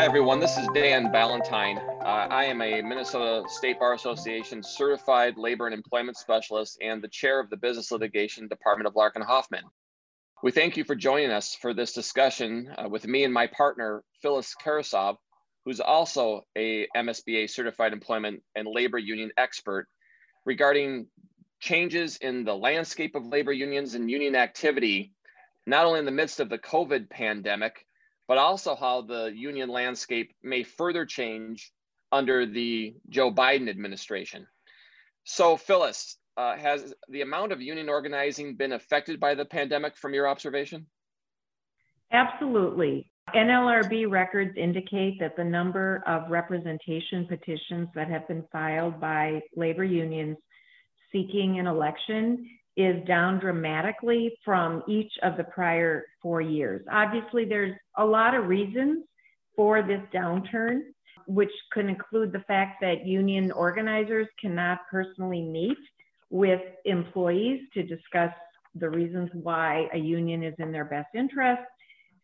Hi, everyone. This is Dan Ballantyne. Uh, I am a Minnesota State Bar Association certified labor and employment specialist and the chair of the Business Litigation Department of Larkin Hoffman. We thank you for joining us for this discussion uh, with me and my partner, Phyllis Karasov, who's also a MSBA certified employment and labor union expert regarding changes in the landscape of labor unions and union activity, not only in the midst of the COVID pandemic, but also how the union landscape may further change under the Joe Biden administration. So, Phyllis, uh, has the amount of union organizing been affected by the pandemic from your observation? Absolutely. NLRB records indicate that the number of representation petitions that have been filed by labor unions seeking an election is down dramatically from each of the prior four years. Obviously, there's a lot of reasons for this downturn, which could include the fact that union organizers cannot personally meet with employees to discuss the reasons why a union is in their best interest.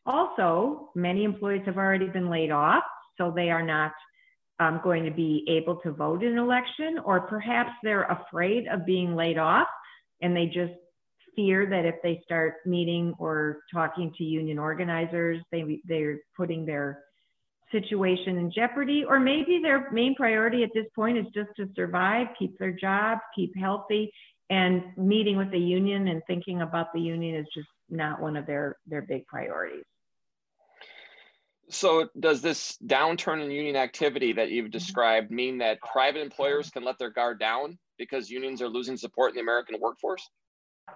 Also, many employees have already been laid off, so they are not um, going to be able to vote in an election, or perhaps they're afraid of being laid off and they just fear that if they start meeting or talking to union organizers, they, they're putting their situation in jeopardy, or maybe their main priority at this point is just to survive, keep their job, keep healthy, and meeting with the union and thinking about the union is just not one of their, their big priorities. So, does this downturn in union activity that you've described mean that private employers can let their guard down because unions are losing support in the American workforce?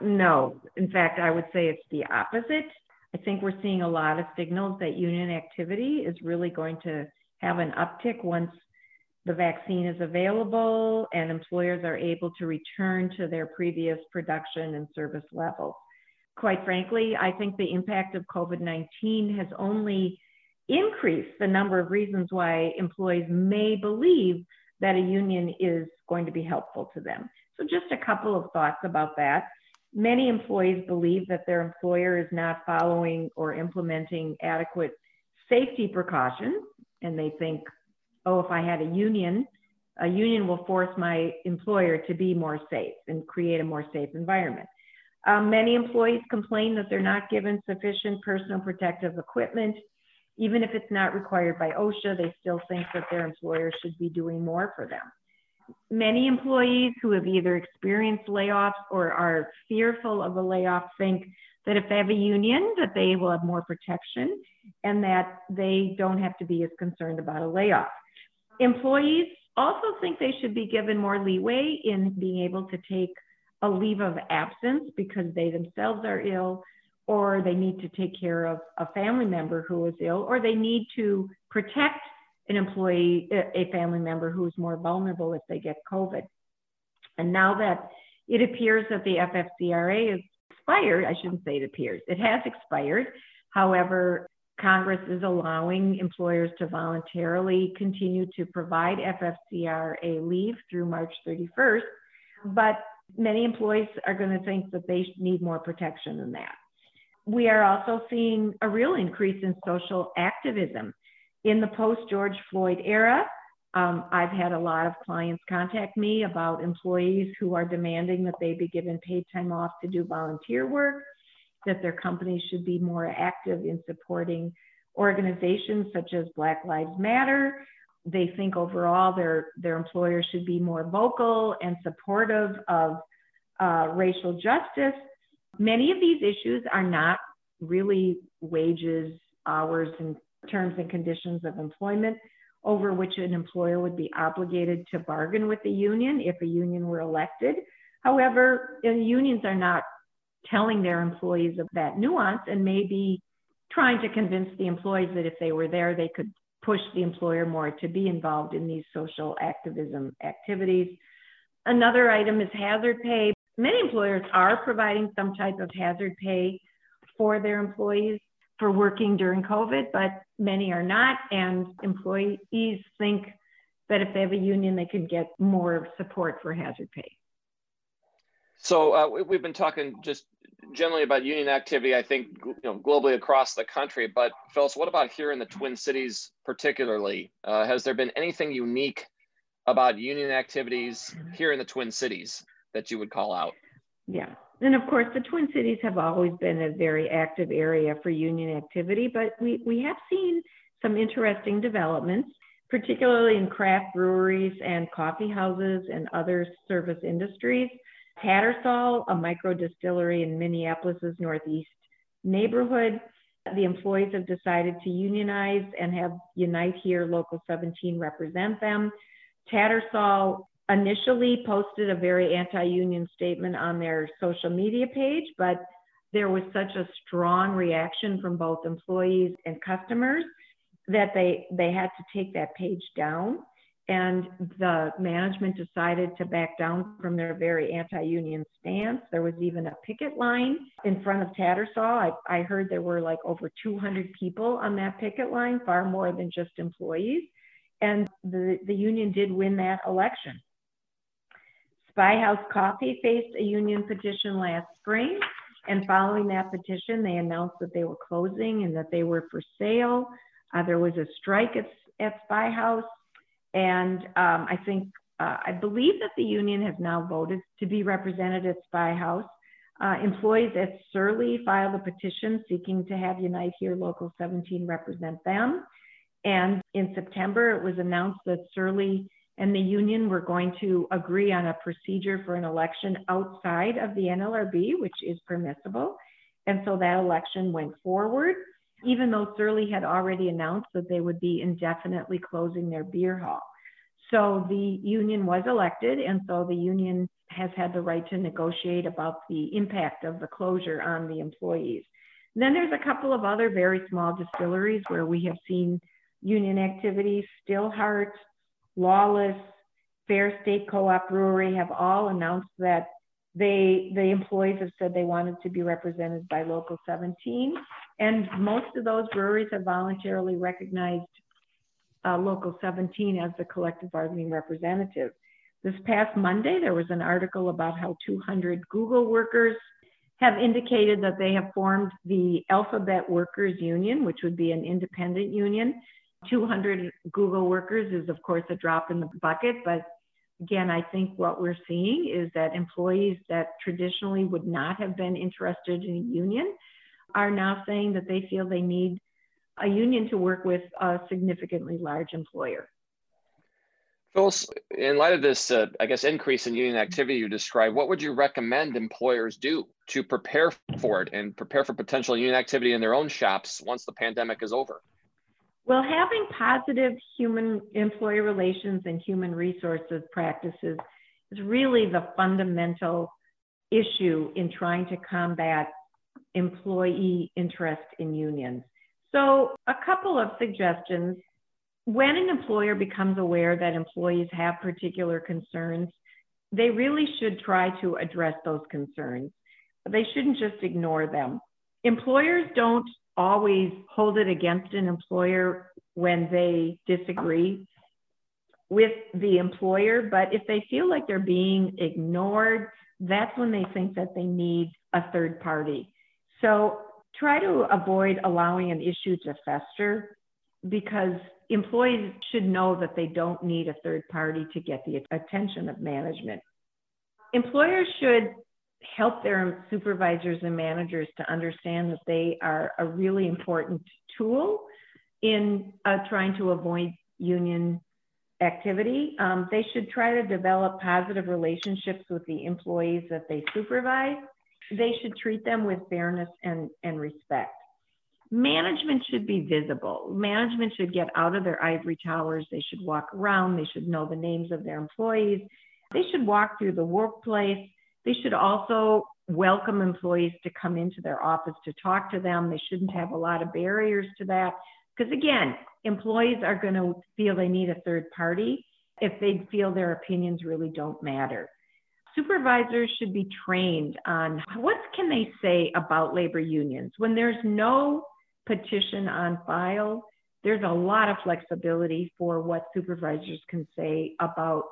No. In fact, I would say it's the opposite. I think we're seeing a lot of signals that union activity is really going to have an uptick once the vaccine is available and employers are able to return to their previous production and service levels. Quite frankly, I think the impact of COVID 19 has only increased the number of reasons why employees may believe that a union is going to be helpful to them. So, just a couple of thoughts about that. Many employees believe that their employer is not following or implementing adequate safety precautions, and they think, oh, if I had a union, a union will force my employer to be more safe and create a more safe environment. Um, many employees complain that they're not given sufficient personal protective equipment even if it's not required by OSHA, they still think that their employer should be doing more for them. Many employees who have either experienced layoffs or are fearful of a layoff think that if they have a union, that they will have more protection and that they don't have to be as concerned about a layoff. Employees also think they should be given more leeway in being able to take a leave of absence because they themselves are ill or they need to take care of a family member who is ill, or they need to protect an employee, a family member who is more vulnerable if they get COVID. And now that it appears that the FFCRA is expired, I shouldn't say it appears, it has expired. However, Congress is allowing employers to voluntarily continue to provide FFCRA leave through March 31st, but many employees are going to think that they need more protection than that we are also seeing a real increase in social activism. In the post George Floyd era, um, I've had a lot of clients contact me about employees who are demanding that they be given paid time off to do volunteer work, that their companies should be more active in supporting organizations such as Black Lives Matter. They think overall their, their employers should be more vocal and supportive of uh, racial justice Many of these issues are not really wages, hours, and terms and conditions of employment over which an employer would be obligated to bargain with the union if a union were elected. However, unions are not telling their employees of that nuance and maybe trying to convince the employees that if they were there, they could push the employer more to be involved in these social activism activities. Another item is hazard pay many employers are providing some type of hazard pay for their employees for working during COVID, but many are not. And employees think that if they have a union, they can get more support for hazard pay. So uh, we've been talking just generally about union activity, I think you know globally across the country. But Phyllis, what about here in the Twin Cities particularly? Uh, has there been anything unique about union activities here in the Twin Cities that you would call out? Yeah, and of course, the Twin Cities have always been a very active area for union activity, but we we have seen some interesting developments, particularly in craft breweries and coffee houses and other service industries. Tattersall, a micro distillery in Minneapolis's northeast neighborhood. The employees have decided to unionize and have Unite Here Local 17 represent them. Tattersall initially posted a very anti-union statement on their social media page, but there was such a strong reaction from both employees and customers that they, they had to take that page down and the management decided to back down from their very anti-union stance. There was even a picket line in front of Tattersall. I, I heard there were like over 200 people on that picket line, far more than just employees. And the, the union did win that election. Spy House Coffee faced a union petition last spring. And following that petition, they announced that they were closing and that they were for sale. Uh, there was a strike at, at Spy House and um, I think, uh, I believe that the union has now voted to be represented at Spy House. Uh, employees at Surly filed a petition seeking to have Unite Here Local 17 represent them. And in September, it was announced that Surly and the union were going to agree on a procedure for an election outside of the NLRB, which is permissible. And so that election went forward even though Surly had already announced that they would be indefinitely closing their beer hall. So the union was elected, and so the union has had the right to negotiate about the impact of the closure on the employees. Then there's a couple of other very small distilleries where we have seen union activities. Stilheart, Lawless, Fair State Co-op Brewery have all announced that they the employees have said they wanted to be represented by Local 17, and most of those breweries have voluntarily recognized uh, Local 17 as the collective bargaining representative. This past Monday, there was an article about how 200 Google workers have indicated that they have formed the Alphabet Workers Union, which would be an independent union. 200 Google workers is, of course, a drop in the bucket, but again, I think what we're seeing is that employees that traditionally would not have been interested in a union are now saying that they feel they need a union to work with a significantly large employer. Phyllis, in light of this, uh, I guess, increase in union activity you described, what would you recommend employers do to prepare for it and prepare for potential union activity in their own shops once the pandemic is over? Well, having positive human employee relations and human resources practices is really the fundamental issue in trying to combat employee interest in unions. So, a couple of suggestions. When an employer becomes aware that employees have particular concerns, they really should try to address those concerns. They shouldn't just ignore them. Employers don't always hold it against an employer when they disagree with the employer, but if they feel like they're being ignored, that's when they think that they need a third party. So try to avoid allowing an issue to fester because employees should know that they don't need a third party to get the attention of management. Employers should help their supervisors and managers to understand that they are a really important tool in uh, trying to avoid union activity. Um, they should try to develop positive relationships with the employees that they supervise they should treat them with fairness and, and respect. Management should be visible. Management should get out of their ivory towers. They should walk around. They should know the names of their employees. They should walk through the workplace. They should also welcome employees to come into their office to talk to them. They shouldn't have a lot of barriers to that. Because again, employees are going to feel they need a third party if they feel their opinions really don't matter. Supervisors should be trained on what can they say about labor unions. When there's no petition on file there's a lot of flexibility for what supervisors can say about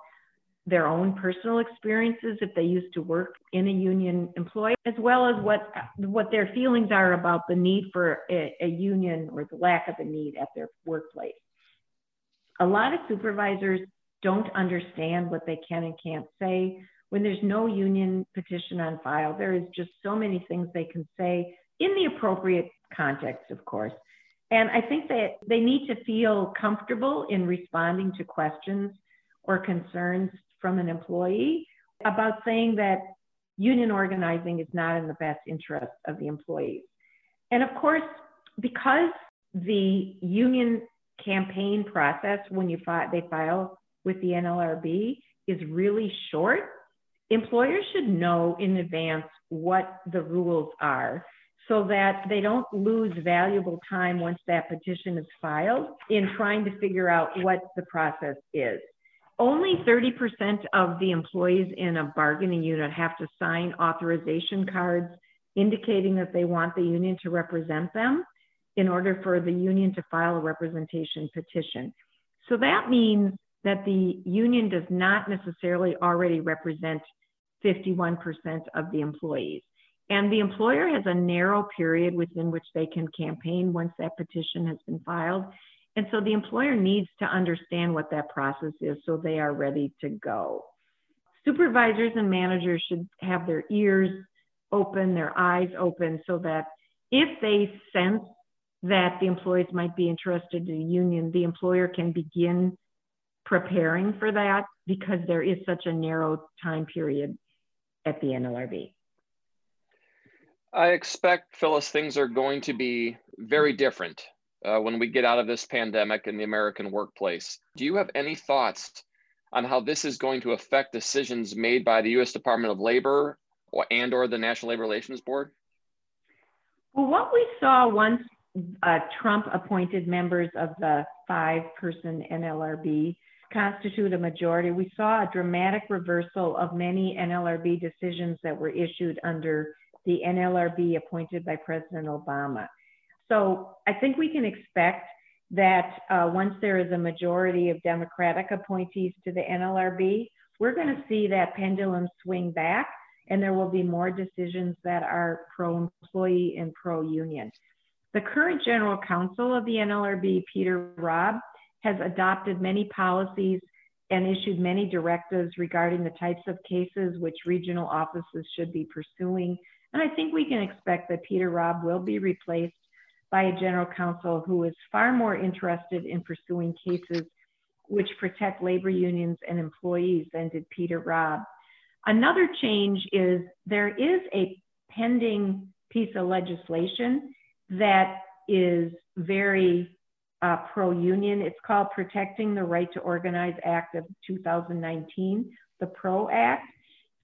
their own personal experiences if they used to work in a union employee, as well as what what their feelings are about the need for a, a union or the lack of a need at their workplace. A lot of supervisors don't understand what they can and can't say. When there's no union petition on file, there is just so many things they can say in the appropriate context, of course. And I think that they need to feel comfortable in responding to questions or concerns from an employee about saying that union organizing is not in the best interest of the employees. And of course, because the union campaign process when you file, they file with the NLRB is really short, employers should know in advance what the rules are so that they don't lose valuable time once that petition is filed in trying to figure out what the process is. Only 30% of the employees in a bargaining unit have to sign authorization cards indicating that they want the union to represent them in order for the union to file a representation petition. So that means that the union does not necessarily already represent 51% of the employees. And the employer has a narrow period within which they can campaign once that petition has been filed. And so the employer needs to understand what that process is so they are ready to go. Supervisors and managers should have their ears open, their eyes open, so that if they sense that the employees might be interested in a union, the employer can begin preparing for that because there is such a narrow time period at the NLRB. I expect, Phyllis, things are going to be very different uh, when we get out of this pandemic in the American workplace. Do you have any thoughts on how this is going to affect decisions made by the U.S. Department of Labor or, and or the National Labor Relations Board? Well, what we saw once uh, Trump appointed members of the five-person NLRB constitute a majority, we saw a dramatic reversal of many NLRB decisions that were issued under the NLRB appointed by President Obama. So I think we can expect that uh, once there is a majority of Democratic appointees to the NLRB, we're going to see that pendulum swing back and there will be more decisions that are pro employee and pro union. The current general counsel of the NLRB, Peter Robb, has adopted many policies and issued many directives regarding the types of cases which regional offices should be pursuing. And I think we can expect that Peter Robb will be replaced by a general counsel who is far more interested in pursuing cases which protect labor unions and employees than did Peter Robb. Another change is there is a pending piece of legislation that is very uh, pro union. It's called Protecting the Right to Organize Act of 2019, the PRO Act.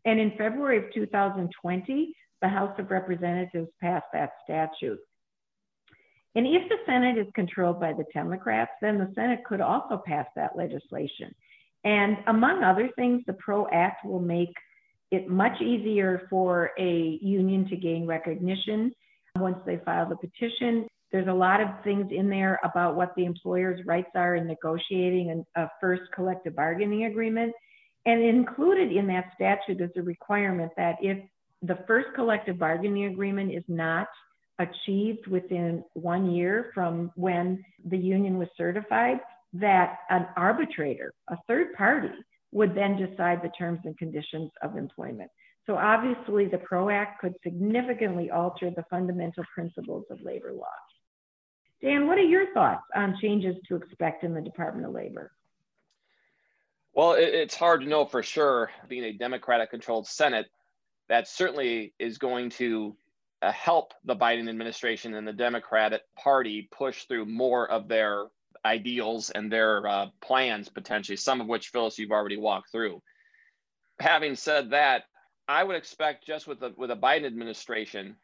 And in February of 2020, the House of Representatives passed that statute. And if the Senate is controlled by the Democrats, then the Senate could also pass that legislation. And among other things, the PRO Act will make it much easier for a union to gain recognition once they file the petition. There's a lot of things in there about what the employer's rights are in negotiating a first collective bargaining agreement. And included in that statute is a requirement that if the first collective bargaining agreement is not achieved within one year from when the union was certified, that an arbitrator, a third party, would then decide the terms and conditions of employment. So obviously the PRO Act could significantly alter the fundamental principles of labor law. Dan, what are your thoughts on changes to expect in the Department of Labor? Well, it's hard to know for sure. Being a Democratic controlled Senate, that certainly is going to help the Biden administration and the Democratic Party push through more of their ideals and their uh, plans, potentially, some of which, Phyllis, you've already walked through. Having said that, I would expect just with the, with a Biden administration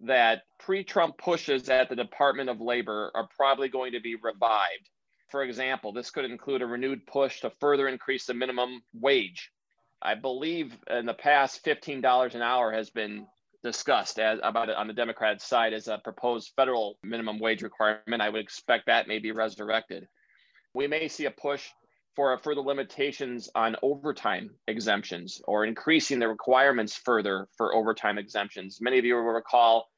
that pre-Trump pushes at the Department of Labor are probably going to be revived. For example, this could include a renewed push to further increase the minimum wage. I believe in the past, $15 an hour has been discussed as about it on the Democrat side as a proposed federal minimum wage requirement. I would expect that may be resurrected. We may see a push for further limitations on overtime exemptions or increasing the requirements further for overtime exemptions. Many of you will recall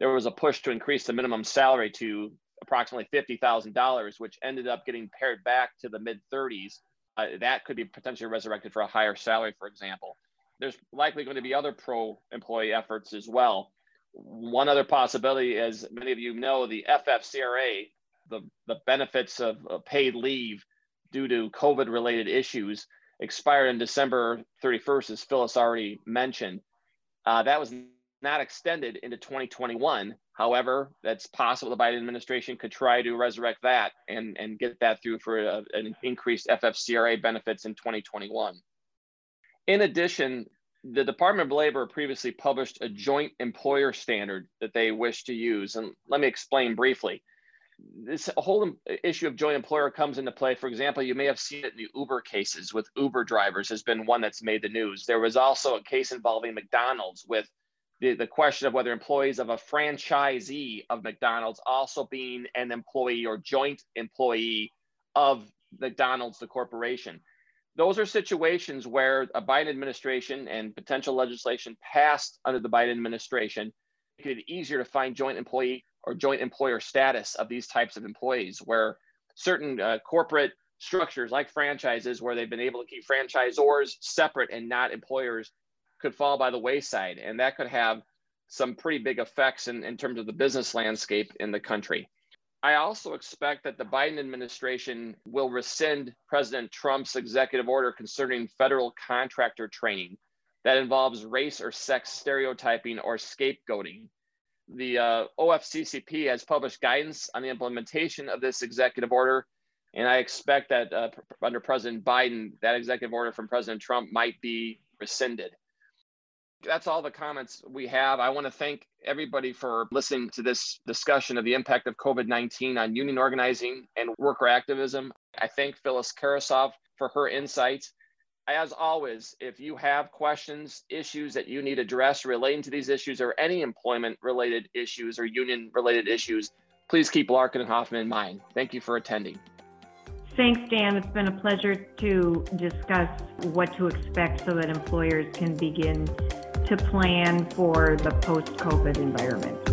there was a push to increase the minimum salary to approximately $50,000, which ended up getting pared back to the mid 30s. Uh, that could be potentially resurrected for a higher salary, for example. There's likely going to be other pro employee efforts as well. One other possibility, as many of you know, the FFCRA, the, the benefits of, paid leave due to COVID related issues expired in December 31st, as Phyllis already mentioned. Uh, that was not extended into 2021. However, that's possible the Biden administration could try to resurrect that and, and get that through for a, an increased FFCRA benefits in 2021. In addition, the Department of Labor previously published a joint employer standard that they wish to use. And let me explain briefly this whole issue of joint employer comes into play. For example, you may have seen it in the Uber cases with Uber drivers has been one that's made the news. There was also a case involving McDonald's with the, the question of whether employees of a franchisee of McDonald's also being an employee or joint employee of McDonald's, the corporation. Those are situations where a Biden administration and potential legislation passed under the Biden administration make it easier to find joint employee or joint employer status of these types of employees, where certain uh, corporate structures like franchises, where they've been able to keep franchisors separate and not employers, could fall by the wayside. And that could have some pretty big effects in, in terms of the business landscape in the country. I also expect that the Biden administration will rescind President Trump's executive order concerning federal contractor training that involves race or sex stereotyping or scapegoating the uh, OFCCP has published guidance on the implementation of this executive order. And I expect that uh, under President Biden, that executive order from President Trump might be rescinded. That's all the comments we have. I want to thank everybody for listening to this discussion of the impact of COVID 19 on union organizing and worker activism. I thank Phyllis Karasov for her insights as always, if you have questions, issues that you need addressed relating to these issues or any employment related issues or union related issues, please keep Larkin and Hoffman in mind. Thank you for attending. Thanks, Dan. It's been a pleasure to discuss what to expect so that employers can begin to plan for the post COVID environment.